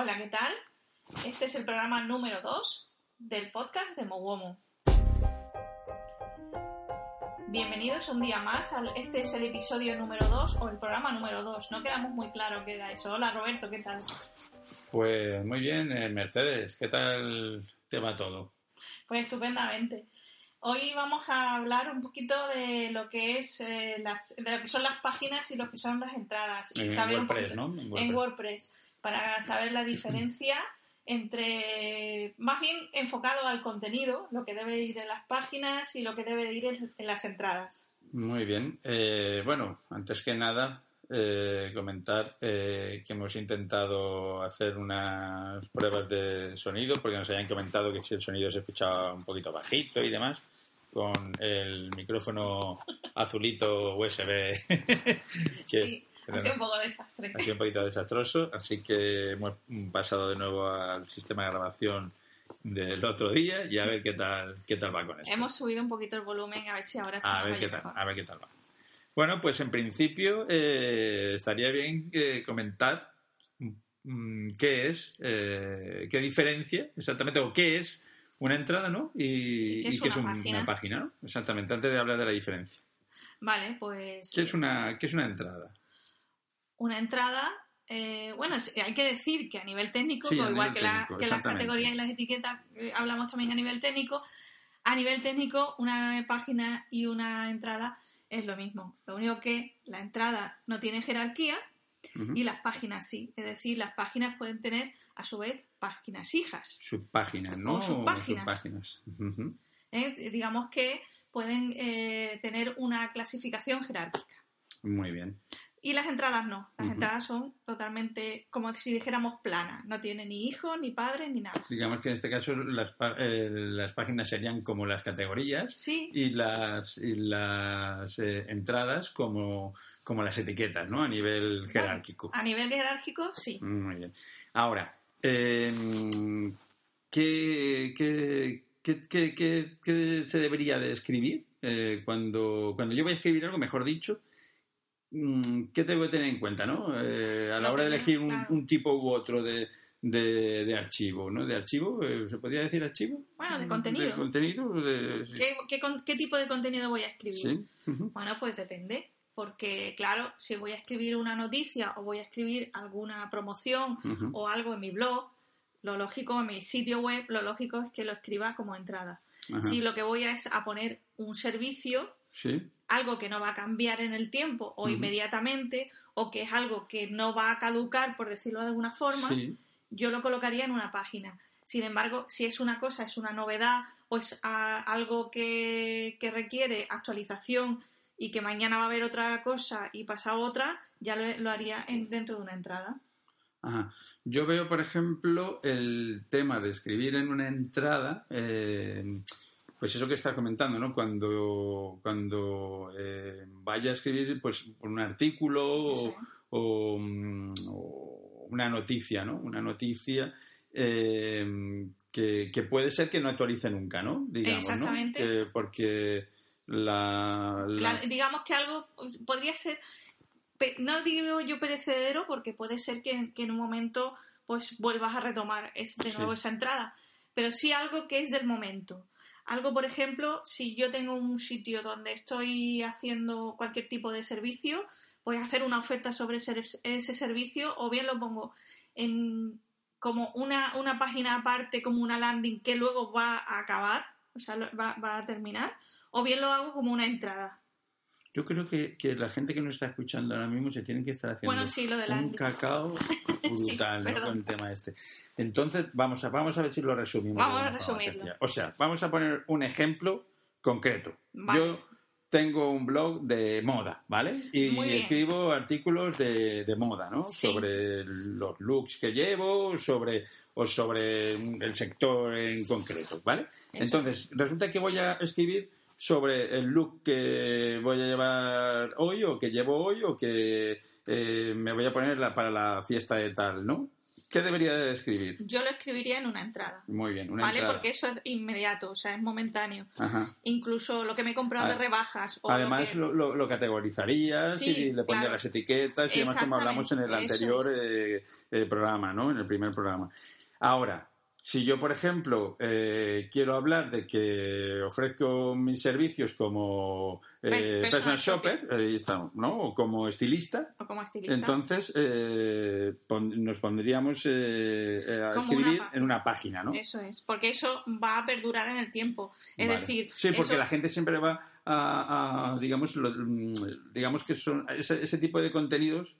Hola, ¿qué tal? Este es el programa número 2 del podcast de Mowomo. Bienvenidos un día más. Al, este es el episodio número 2 o el programa número 2. No quedamos muy claro qué era eso. Hola, Roberto, ¿qué tal? Pues muy bien, eh, Mercedes. ¿Qué tal te va todo? Pues estupendamente. Hoy vamos a hablar un poquito de lo que es eh, las, de lo que son las páginas y lo que son las entradas. Y En saber un WordPress, poquito- ¿no? En En WordPress. Para saber la diferencia entre, más bien enfocado al contenido, lo que debe ir en las páginas y lo que debe ir en, en las entradas. Muy bien. Eh, bueno, antes que nada, eh, comentar eh, que hemos intentado hacer unas pruebas de sonido porque nos habían comentado que si el sonido se escuchaba un poquito bajito y demás con el micrófono azulito USB que Sí, ha sido un poco desastre. ha sido un poquito desastroso, así que hemos pasado de nuevo al sistema de grabación del otro día y a ver qué tal qué tal va con esto. Hemos subido un poquito el volumen, a ver si ahora sí A ver qué tal, mejor. a ver qué tal va. Bueno, pues en principio eh, estaría bien eh, comentar mm, qué es, eh, qué diferencia exactamente, o qué es una entrada, ¿no? Y, ¿Y qué es qué es una un- página? una página, ¿no? Exactamente, antes de hablar de la diferencia. Vale, pues ¿Qué es una, qué es una entrada? Una entrada. eh, bueno, hay que decir que a nivel técnico, Sí, pues a igual nivel que, la- que las categorías y las etiquetas, eh, hablamos también a nivel técnico. A nivel técnico, una página y una entrada es lo mismo. Lo único que la entrada no tiene jerarquía y las páginas sí. Es decir, las páginas pueden tener a su vez páginas hijas. Subpáginas, ¿no? O subpáginas. ¿eh? Digamos que pueden eh, tener una clasificación jerárquica. Muy bien. Y las entradas no. Las entradas son totalmente como si dijéramos planas. No tiene ni hijos, ni padres, ni nada. Digamos que en este caso las, eh, las páginas serían como las categorías Sí, y las, y las eh, entradas como, como las etiquetas, ¿no? A nivel jerárquico. a nivel jerárquico, sí. Muy bien. Ahora, eh, ¿qué, qué, qué- qué- se debería de escribir? Eh, cuando, cuando yo voy a escribir algo, mejor dicho, ¿qué tengo que tener en cuenta, no? Eh, a la hora de elegir un, un tipo u otro de, de, de archivo, ¿no? De archivo, eh, ¿se podría decir archivo? Bueno, de contenido. De contenido, de- ¿Qué, qué con- qué tipo de contenido voy a escribir? Sí. Bueno, pues depende. Porque, claro, si voy a escribir una noticia o voy a escribir alguna promoción o algo en mi blog, lo lógico, en mi sitio web, lo lógico es que lo escriba como entrada. Si lo que voy a es a poner un servicio, Sí. algo que no va a cambiar en el tiempo o inmediatamente, o que es algo que no va a caducar, por decirlo de alguna forma, Sí. yo lo colocaría en una página. Sin embargo, si es una cosa, es una novedad o es ah, algo que, que requiere actualización y que mañana va a haber otra cosa y pasa otra, ya lo, lo haría en- dentro de una entrada. Ajá. Yo veo, por ejemplo, el tema de escribir en una entrada, eh, pues eso que estás comentando, ¿no? Cuando, cuando eh, vaya a escribir pues, un artículo o, Eso, o, mm, o una noticia, ¿no? Una noticia eh, que, que puede ser que no actualice nunca, ¿no? Digamos, ¿no? Exactamente. Que- porque la... la- La- digamos que algo pues, podría ser, no digo yo perecedero, porque puede ser que, que en un momento pues vuelvas a retomar es, de Sí. nuevo esa entrada, pero sí algo que es del momento. Algo, por ejemplo, si yo tengo un sitio donde estoy haciendo cualquier tipo de servicio, voy a hacer una oferta sobre ese, servicio o bien lo pongo en como una, una página aparte, como una landing que luego va a acabar, o sea, va, va a terminar, o bien lo hago como una entrada. Yo creo que, que la gente que nos está escuchando ahora mismo se tiene que estar haciendo Bueno, sí, lo del un cacao Sí, brutal ¿no? con el tema este. Entonces, vamos a, vamos a ver si lo resumimos. Vamos a. O sea, vamos a poner un ejemplo concreto. Vale. Yo tengo un blog de moda, ¿vale? Y escribo artículos de, de moda, ¿no? Sí. Sobre los looks que llevo, sobre o sobre el sector en concreto, ¿vale? Eso Entonces, resulta que voy a escribir sobre el look que voy a llevar hoy o que llevo hoy o que eh, me voy a poner la- para la fiesta de tal, ¿no? ¿Qué debería de escribir? Yo lo escribiría en una entrada. Muy bien, una ¿Vale? entrada. Porque eso es inmediato, o sea, es momentáneo. Ajá. Incluso lo que me he comprado Ah, de rebajas. O Además, que- lo, lo- categorizarías Sí, y le pondrías claro. las etiquetas y demás, como hablamos en el anterior eh, eh, programa, ¿no? En el primer programa. Ahora, si yo, por ejemplo, eh, quiero hablar de que ofrezco mis servicios como eh, Pe- personal personal shopper, ahí está, ¿no? O como estilista, o como estilista. entonces eh, pon- nos pondríamos eh, eh, a escribir una en una página, ¿no? Eso es, porque eso va a perdurar en el tiempo. Es Vale. decir, sí, porque eso- la gente siempre va a, a, digamos, lo- mm, digamos que son ese, ese tipo de contenidos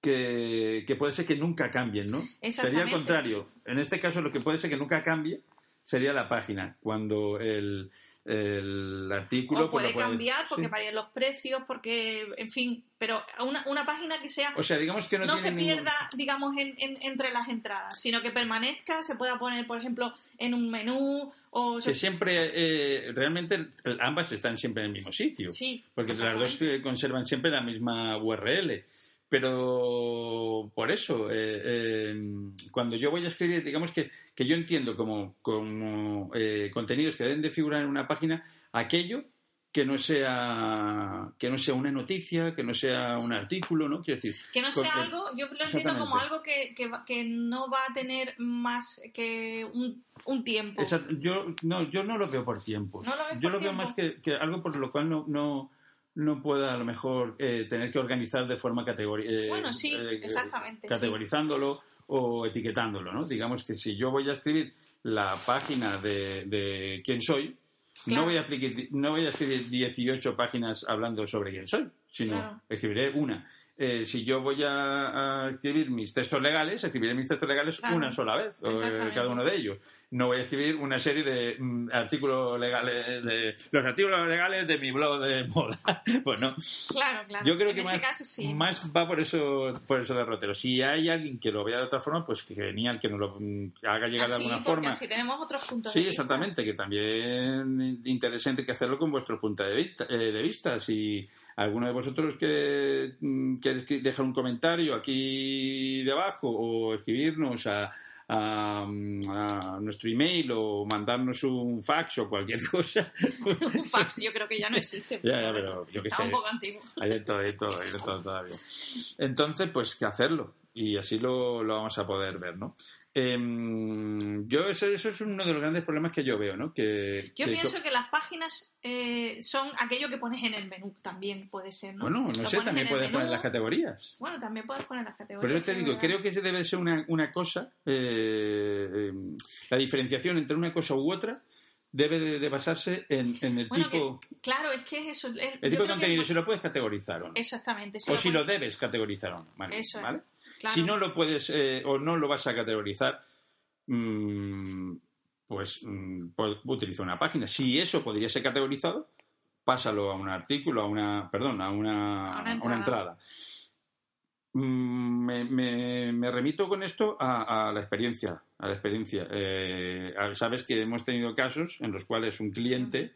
que, que puede ser que nunca cambien, ¿no? Sería al contrario. En este caso, lo que puede ser que nunca cambie sería la página, cuando el, el artículo... o pues, puede lo puede- cambiar porque sí. varían los precios, porque, en fin, pero una, una página que sea O sea, digamos que no, no, se ningún- pierda, digamos, en- en- entre las entradas, sino que permanezca, se pueda poner, por ejemplo, en un menú o... Que siempre, eh, realmente, ambas están siempre en el mismo sitio. Sí, Porque las dos conservan siempre la misma URL. Pero por eso, eh, eh, cuando yo voy a escribir, digamos que, que yo entiendo como, como eh, contenidos que deben de figurar en una página aquello que no sea que no sea una noticia, que no sea un artículo, ¿no? Quiero decir, Que no sea con- algo, yo lo entiendo como algo que, que, va- que no va a tener más que un, un tiempo. Esa- yo no yo no lo veo por tiempo. ¿No lo ves yo por lo veo más que, que algo por lo cual no no, no pueda a lo mejor eh, tener que organizar de forma categórica. Bueno, sí, exactamente, sí. Categorizándolo o etiquetándolo, ¿no? Digamos que si yo voy a escribir la página de, de quién soy, Claro. no, voy a apliqui- no voy a escribir 18 páginas hablando sobre quién soy, sino Claro. escribiré una. Eh, si yo voy a, a escribir mis textos legales, escribiré mis textos legales Claro. una sola vez, eh, Exactamente. cada uno de ellos. No voy a escribir una serie de mm, artículos legales, de los artículos legales de mi blog de moda. pues no. Claro, claro. Yo creo en que ese más, caso sí. más va por eso, por eso derrotero. Si hay alguien que lo vea de otra forma, pues que genial, que nos lo mm, haga llegar de alguna forma. así tenemos otros puntos Sí, de vista. exactamente, que también interesa enriquecerlo con vuestro punto de vista. eh, de vista. Si alguno de vosotros que mm, quiere escri- dejar un comentario aquí debajo o escribirnos a, a, a nuestro email o mandarnos un fax o cualquier cosa. un fax, yo creo que ya no existe. ya, ya, pero yo Está sé. un poco antiguo. Hay de todo, hay de todo, hay de todo todavía. Entonces, pues que hacerlo. Y así lo, lo vamos a poder ver, ¿no? Em, yo eso, eso es uno de los grandes problemas que yo veo, ¿no? Que, Yo que- pienso que las páginas eh, son aquello que pones en el menú, también puede ser, ¿no? Bueno, no Lo sé, también puedes poner menú. las categorías. Bueno, también puedes poner las categorías. Pero yo te digo, ¿verdad? creo que debe ser una, una cosa, eh, eh, la diferenciación entre una cosa u otra debe de, de basarse en, en el Bueno, tipo, Claro, es que es eso. el- tipo de contenido, es si lo puedes categorizar o no. Exactamente. o si lo debes categorizar o no. Vale, Eso es, ¿vale? claro. Si no lo puedes eh, o no lo vas a categorizar, mm, pues, mm, pues utiliza una página. Si eso podría ser categorizado, pásalo a un artículo, a una, perdón, a una, A una a una entrada. Mm, Me, me- me remito con esto a, a la experiencia. A la experiencia. Eh, Sabes que hemos tenido casos en los cuales un cliente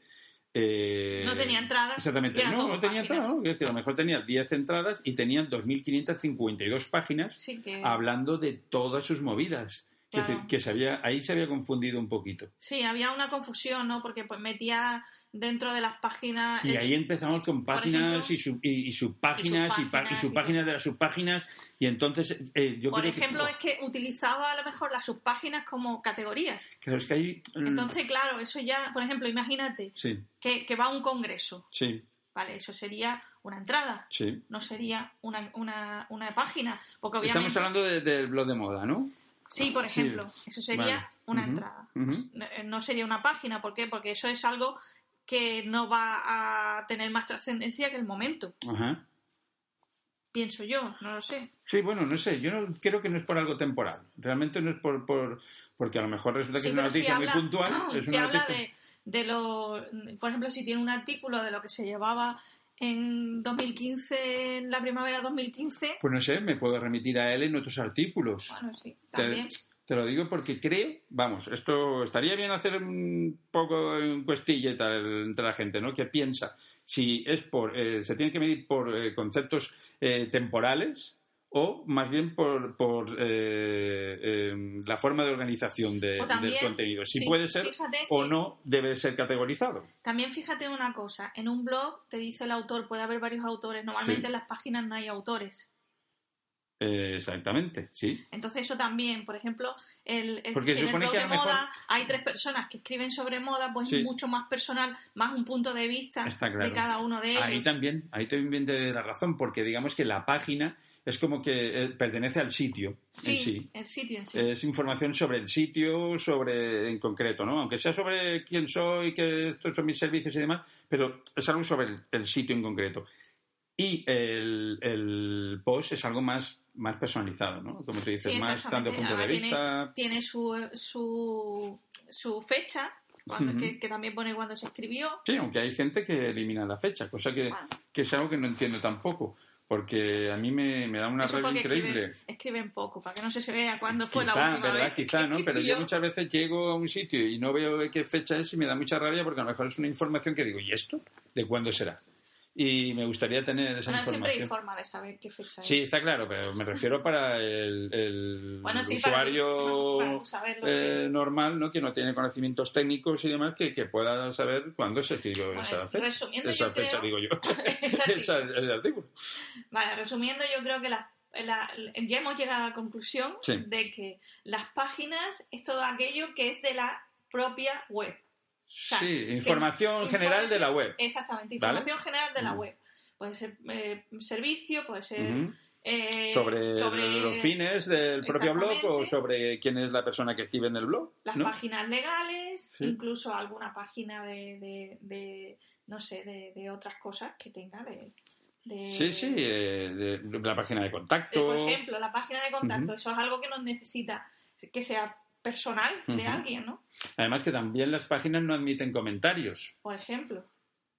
eh, No tenía entradas, Exactamente. No, no tenía entradas. ¿no? A lo mejor tenía 10 entradas y tenían 2.552 páginas Sí, que... hablando de todas sus movidas. Es decir, que se había, ahí se había confundido un poquito. Sí, había una confusión, ¿no? Porque pues metía dentro de las páginas... Y el- ahí empezamos con páginas ejemplo, y, sub- y, y subpáginas y, subpáginas, subpáginas de las subpáginas. Y entonces eh, yo Por creo que- ejemplo, es que utilizaba a lo mejor las subpáginas como categorías. Claro, es que hay... mm, Entonces, claro, eso ya, por ejemplo, imagínate Sí, que, que va a un congreso, sí, ¿vale? Eso sería una entrada, sí. no sería una, una, una página. Porque obviamente... Estamos hablando de- del blog de moda, ¿no? Sí, por Sí. ejemplo, eso sería Vale. una entrada. No- eh, No sería una página, ¿por qué? Porque eso es algo que no va a tener más trascendencia que el momento, Ajá. pienso yo, no lo sé. Sí, bueno, no sé, yo no, creo que no es por algo temporal. Realmente no es por, por porque a lo mejor resulta que Sí, es una si noticia habla- muy puntual. Es si una habla noticia... de, de lo, por ejemplo, si tiene un artículo de lo que se llevaba en 2015, en la primavera 2015. Pues no sé, me puedo remitir a él en otros artículos. Bueno, sí, también. Te, lo digo porque creo, vamos, esto estaría bien hacer un poco en cuestilla y tal entre la gente, ¿no? Que piensa si es por, eh, se tiene que medir por eh, conceptos eh, temporales o más bien por, por eh, eh, la forma de organización de- también, del contenido. Si sí, puede ser fíjate, o sí. no debe ser categorizado. También fíjate una cosa, en un blog te dice el autor, puede haber varios autores, normalmente Sí. en las páginas no hay autores. Eh, exactamente, sí. Entonces eso también, por ejemplo, el, el, Porque en el blog de mejor- moda hay tres personas que escriben sobre moda, pues Sí. es mucho más personal, más un punto de vista claro. de cada uno de ellos. Ahí también, ahí también te la razón, porque digamos que la página es como que eh, pertenece al sitio sí, en sí. el sitio en sí. Es información sobre el sitio, sobre en concreto, ¿no? Aunque sea sobre quién soy, que estos son mis servicios y demás, pero es algo sobre el, el sitio en concreto. Y el, el post es algo más, más personalizado, ¿no? Como tú dices, Sí, más tanto punto de Ahora tiene- vista. Tiene su, su, su fecha, cuando, que, que también pone cuando se escribió. Sí, aunque hay gente que elimina la fecha, cosa que, Bueno. que es algo que no entiendo tampoco, porque a mí me, me da una Eso rabia increíble. escriben, escriben poco, para que no se vea cuándo fue la última ¿verdad? vez. que Quizá, ¿no? Pero yo muchas veces llego a un sitio y no veo qué fecha es y me da mucha rabia porque a lo mejor es una información que digo, ¿y esto? ¿De cuándo será? Y me gustaría tener esa Bueno, siempre hay información. forma de saber qué fecha Sí, es. está claro, pero me refiero para el, el Bueno, sí, para usuario para tú saberlo, eh, sí. normal, ¿no? que no tiene conocimientos técnicos y demás, que, que pueda saber cuándo se escribió esa fecha. resumiendo, esa yo fecha, creo- digo yo. Esa- el artículo. Vale, resumiendo, yo creo que la- la- ya hemos llegado a la conclusión Sí. de que las páginas es todo aquello que es de la propia web. Sea, Sí, que- información general de la web. Exactamente, ¿Vale? información general de la web. Puede ser eh, servicio, puede ser eh, sobre, los fines del propio blog o sobre quién es la persona que escribe en el blog. las ¿no? páginas legales, Sí. incluso alguna página de, de, de, no sé, de, de otras cosas que tenga de... de- Sí, sí, eh, de, la página de contacto. por ejemplo, la página de contacto, eso es algo que nos necesita que sea personal de alguien, ¿no? Además que también las páginas no admiten comentarios. Por ejemplo.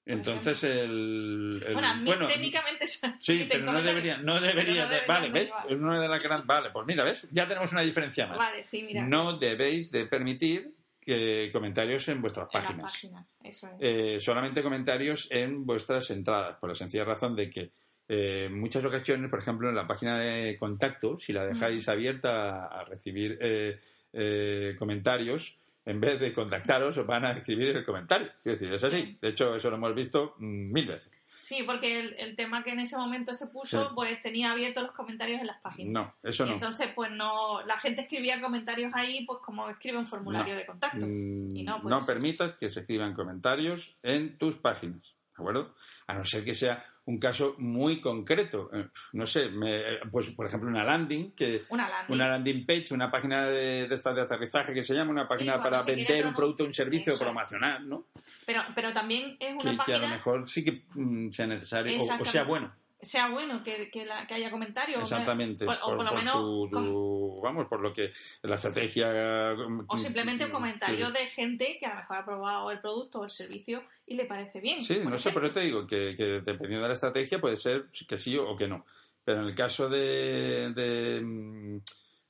Entonces el, el- bueno, bueno, técnicamente sí, pero no debería, no debería, no vale, ¿ves? Es una de las grandes, vale, pues mira, ves, ya tenemos una diferencia más. Vale, sí, mira. No debéis de permitir que comentarios en vuestras en las páginas. páginas, eso es. Eh, solamente comentarios en vuestras entradas, por la sencilla razón de que eh, muchas ocasiones, por ejemplo, en la página de contacto, si la dejáis abierta a, recibir eh, eh, comentarios, en vez de contactaros, os van a escribir el comentario. Es decir, es así. Sí. De hecho, eso lo hemos visto mm, mil veces. Sí, porque el, el tema que en ese momento se puso, Sí. pues tenía abiertos los comentarios en las páginas. No, eso Y no. entonces, pues no, la gente escribía comentarios ahí, pues como escribe un formulario No. de contacto. Mm, Y no, no, pues- permitas que se escriban comentarios en tus páginas, ¿de acuerdo? A no ser que sea un caso muy concreto. Eh, No sé, me- pues por ejemplo una landing, que Una landing. una landing page, una página de, de de aterrizaje que se llama, una página para quiere vender un producto o un servicio Eso promocional, ¿no? Pero, pero también es una Que, que a página lo mejor sí que mm, sea necesario o- o, sea bueno. Sea bueno que, que, la- que haya comentarios. Exactamente. O, o por, lo menos. su- com- vamos, por lo que la estrategia. mm, o simplemente un comentario Sí. de gente que a lo mejor ha probado el producto o el servicio y le parece bien. Sí, no sé, pero te digo que, que dependiendo de la estrategia puede ser que sí o que no. Pero en el caso de, de, mm,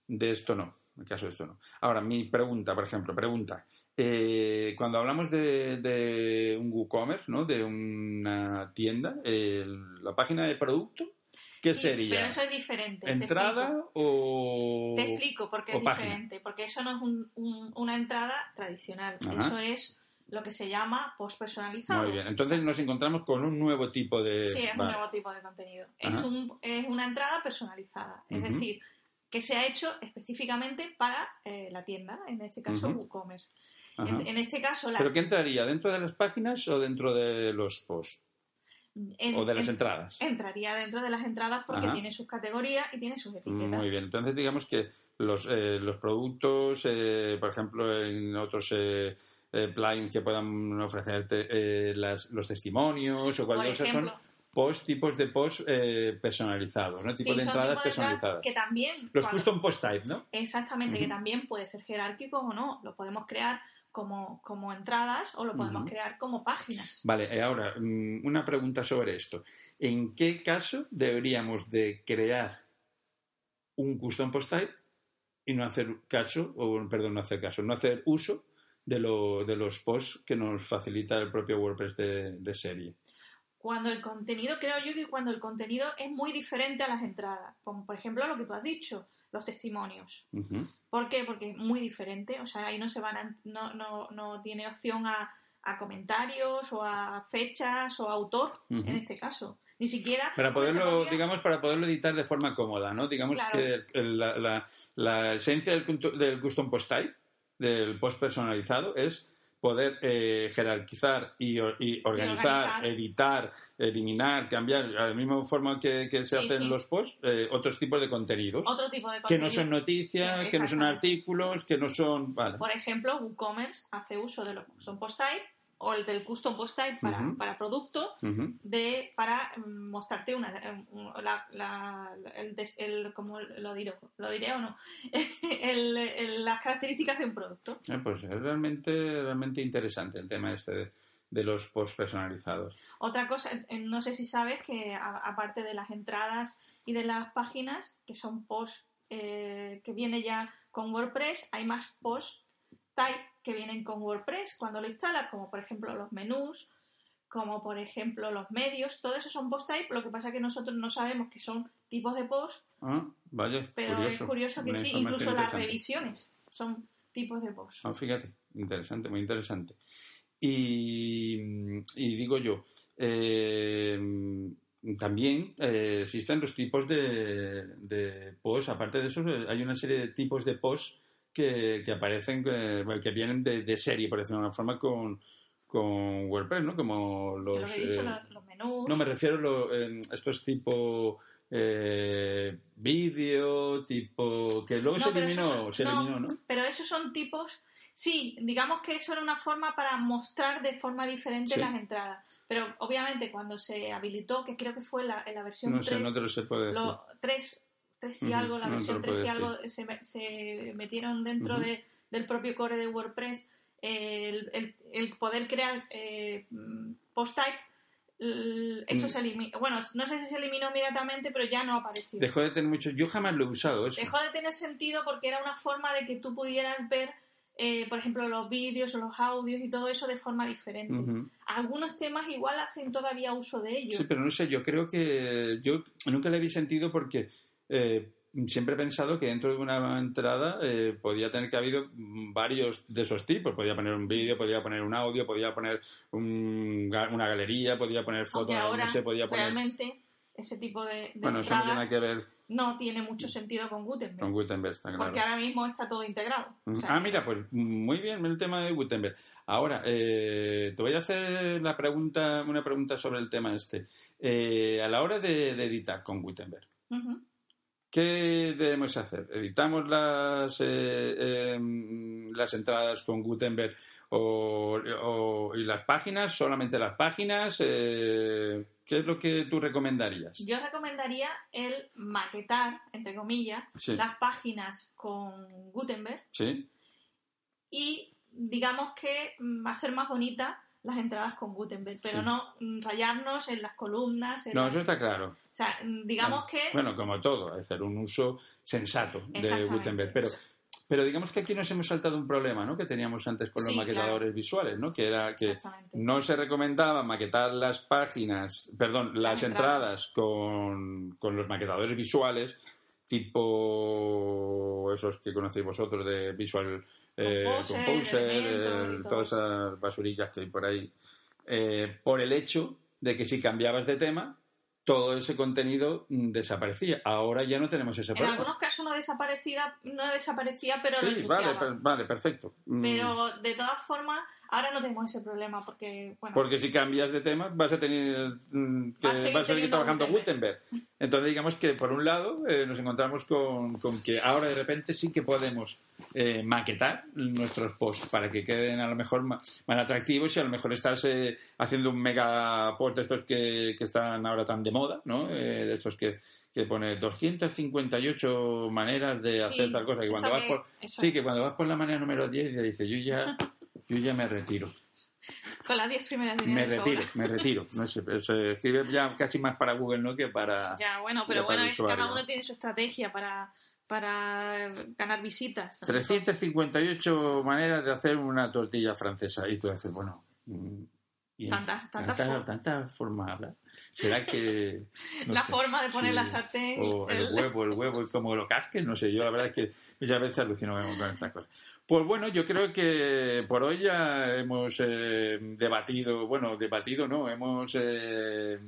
de esto no. En el caso de esto no. Ahora, mi pregunta, por ejemplo, pregunta. Eh, cuando hablamos de, de un WooCommerce, ¿no? De una tienda, el- la página de producto, ¿qué Sí, sería? Pero eso es diferente. te ¿Entrada o...? Te explico porque es página? diferente. Porque eso no es un- un- una entrada tradicional. Ajá. Eso es lo que se llama post personalizado. Muy bien. Entonces nos encontramos con un nuevo tipo de... Sí, es vale. un nuevo tipo de contenido. Es, un- es una entrada personalizada. Es decir, que se ha hecho específicamente para eh, la tienda, en este caso. WooCommerce. En, en este caso, la, ¿Pero qué entraría? ¿Dentro de las páginas o dentro de los posts? en- ¿O de las en- entradas? entraría dentro de las entradas porque Ajá. tiene sus categorías y tiene sus etiquetas. Muy bien, entonces digamos que los, eh, los productos, eh, por ejemplo, en otros eh, plugins que puedan ofrecerte las- los testimonios o cualquier cosa son post, tipos de post eh, personalizados, ¿no? Tipos Sí, de entradas de entradas personalizadas. que también... Los cuando- custom post type, ¿no? Exactamente, que también puede ser jerárquico o no. Lo podemos crear como, como entradas o lo podemos crear como páginas. Vale, eh, ahora, mm, una pregunta sobre esto. ¿En qué caso deberíamos de crear un custom post type y no hacer caso, o perdón, no hacer caso, no hacer uso de, lo, de los posts que nos facilita el propio WordPress de, de serie? Cuando el contenido, creo yo que cuando el contenido es muy diferente a las entradas, como por ejemplo lo que tú has dicho, los testimonios. ¿Por qué? Porque es muy diferente, o sea, ahí no se van a- no, no, no tiene opción a, a comentarios o a fechas o a autor, en este caso. Ni siquiera... Para poderlo, digamos, para poderlo editar de forma cómoda, ¿no? Digamos Claro. que el- la, la- la esencia del, del custom post type, del post personalizado, es poder eh, jerarquizar y, y organizar, organizar. editar, eliminar, cambiar, de la misma forma que, que se Sí, hacen sí. los posts, eh, otros tipos de contenidos. Otro tipo de Que contenido. no son noticias, que no son artículos, que no son... Vale. Por ejemplo, WooCommerce hace uso de los custom post type o el del custom post type para, para producto de para mm, mostrarte una eh, la, la- el, el- ¿cómo lo diré lo diré o no El- el- las características de un producto. Eh, pues es realmente, realmente interesante el tema este de, de los posts personalizados. otra cosa eh, no sé si sabes que a- aparte de las entradas y de las páginas que son posts eh, que viene ya con WordPress hay más post type que vienen con WordPress cuando lo instalas como por ejemplo los menús como por ejemplo los medios, todo eso son post type, lo que pasa es que nosotros no sabemos que son tipos de post, Ah, vaya, pero curioso. es curioso que sí, incluso las revisiones son tipos de post. Ah, fíjate, interesante, muy interesante. Y, y digo yo, eh, también eh, existen los tipos de, de posts, aparte de eso, hay una serie de tipos de posts que, que aparecen, que, bueno, que vienen de, de serie, por decirlo de alguna forma, con, con WordPress, ¿no? Como los... lo he dicho, eh, los, menús. no, me refiero a lo- eh, estos tipo eh, vídeo, tipo... que luego No, se eliminó, son- se eliminó, ¿no? Pero esos son tipos, sí, digamos que eso era una forma para mostrar de forma diferente Sí. las entradas. Pero obviamente cuando se habilitó, que creo que fue la, en la versión No sé, 3, no te lo sé puedo decir. lo- 3, 3 y algo, la versión lo 3 y algo se, se metieron dentro de, del propio core de WordPress el, el- el poder crear eh, post type. Eso Mm. se eliminó. Bueno, no sé si se eliminó inmediatamente, pero ya no apareció. Dejó de tener mucho... Yo jamás lo he usado eso. Dejó de tener sentido porque era una forma de que tú pudieras ver, eh, por ejemplo, los vídeos o los audios y todo eso de forma diferente. Algunos temas igual hacen todavía uso de ello. Sí, pero no sé, yo creo que... Yo nunca le vi sentido porque eh, siempre he pensado que dentro de una entrada eh, podía tener que haber varios de esos tipos. Podía poner un vídeo, podía poner un audio, podía poner un una galería, podía poner fotos, no sé, podía poner... realmente ese tipo de, de Bueno, eso no tiene que ver no tiene mucho sentido con Gutenberg. con Gutenberg, está claro. Porque ahora mismo está todo integrado. O sea Ah, que- mira, pues muy bien el tema de Gutenberg. Ahora, eh, te voy a hacer la pregunta, una pregunta sobre el tema este. Eh, a la hora de, de editar con Gutenberg. ¿Qué debemos hacer? ¿Editamos las, eh, em, las entradas con Gutenberg o, o- y las páginas? ¿Solamente las páginas? Eh, ¿Qué es lo que tú recomendarías? Yo recomendaría el maquetar, entre comillas, Sí. las páginas con Gutenberg ¿Sí? y digamos que mm, hacer más bonitas las entradas con Gutenberg, pero Sí. no mm, rayarnos en las columnas. en No, las- eso está claro. O sea, mm, digamos que... Bueno, como todo, hacer un uso sensato de. Gutenberg. Pero, pero digamos que aquí nos hemos saltado un problema ¿no? que teníamos antes con los Sí, maquetadores visuales, ¿no? que era que no se recomendaba maquetar las páginas, perdón, las, Las entradas, entradas. con, con los maquetadores visuales, tipo esos que conocéis vosotros de Visual eh, Composer, eh, todas esas basurillas que hay por ahí, eh, por el hecho de que si cambiabas de tema, todo ese contenido mm, desaparecía. Ahora ya no tenemos ese problema. En algunos casos no desaparecía, no desaparecía pero sí, lo vale, perfecto. Mm, Pero de todas formas, ahora no tenemos ese problema porque, bueno, Porque si cambias de tema vas a tener mm, que Va a seguir vas a seguir trabajando Gutenberg. Gutenberg. Entonces digamos que por un lado eh, nos encontramos con, con que ahora de repente sí que podemos eh, maquetar nuestros posts para que queden a lo mejor más, atractivos y a lo mejor estás eh, haciendo un mega post de estos que, que están ahora tan de moda, ¿no? Eh, de estos que, que pone 258 maneras de Sí, hacer tal cosa. Que cuando vas por, sí, es. que cuando vas por la manera número 10 ya dices, yo ya, yo ya me retiro. con las 10 primeras Me líneas de retiro, me retiro. No sé, se escribe ya casi más para Google, ¿no? Que para. Ya, bueno, pero bueno, es, cada uno tiene su estrategia para, para ganar visitas. 358 maneras de hacer una tortilla francesa. Y tú dices, bueno. ¿Y Tantas- tantas tantas formas? ¿Será que.? no La sé, forma de poner sí, la sartén, O el el- huevo, el huevo, y como lo casquen, no sé. Yo la verdad es que muchas veces alucino con estas cosas. Pues bueno, yo creo que por hoy ya hemos eh, debatido, bueno, debatido no, hemos eh,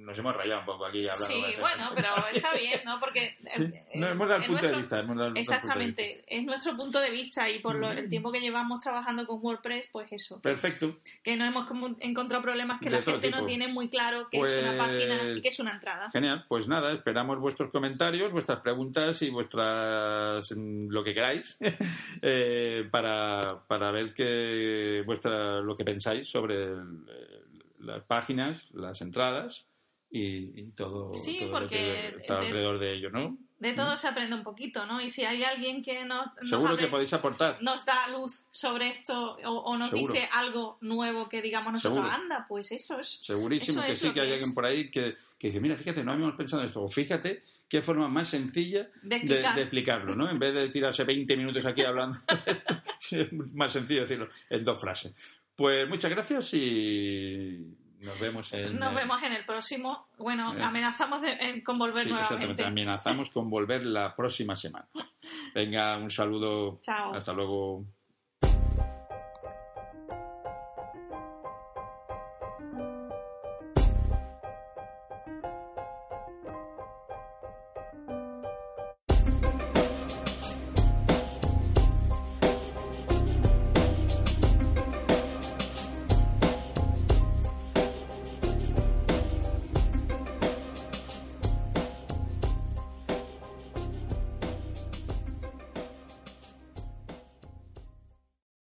nos hemos rayado un poco aquí hablando. Sí, de- bueno, pero está bien, ¿no? Porque Sí, no, hemos dado el punto de vista. hemos dado el punto de vista. Exactamente, es nuestro punto de vista y por lo- el tiempo que llevamos trabajando con WordPress, pues eso, que, Perfecto. que no hemos encontrado problemas que De la gente no tiene muy claro qué es una página y qué es una entrada. Genial, pues nada, esperamos vuestros comentarios, vuestras preguntas y vuestras mm, lo que queráis eh, para, para ver que vuestra lo que pensáis sobre el- eh, las páginas, las entradas y, y todo, Sí, todo lo porque que está de- alrededor de ello, ¿no? De todo se aprende un poquito, ¿no? Y si hay alguien que nos, nos Seguro abre- que podéis aportar. nos da luz sobre esto o, o nos Seguro. dice algo nuevo que digamos nosotros, Seguro. anda, pues eso es. Segurísimo Eso que es sí, que hay alguien por ahí que, que dice, mira, fíjate, no habíamos pensado en esto. O fíjate qué forma más sencilla De explicar. de explicarlo, ¿no? En vez de tirarse 20 minutos aquí hablando, es más sencillo decirlo en dos frases. Pues muchas gracias y nos vemos en... Nos vemos en el próximo. Bueno, Eh. amenazamos de, en- con volver Sí, nuevamente. exactamente. Amenazamos con volver la próxima semana. Venga, un saludo. Chao. Hasta luego.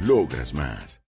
Logras más.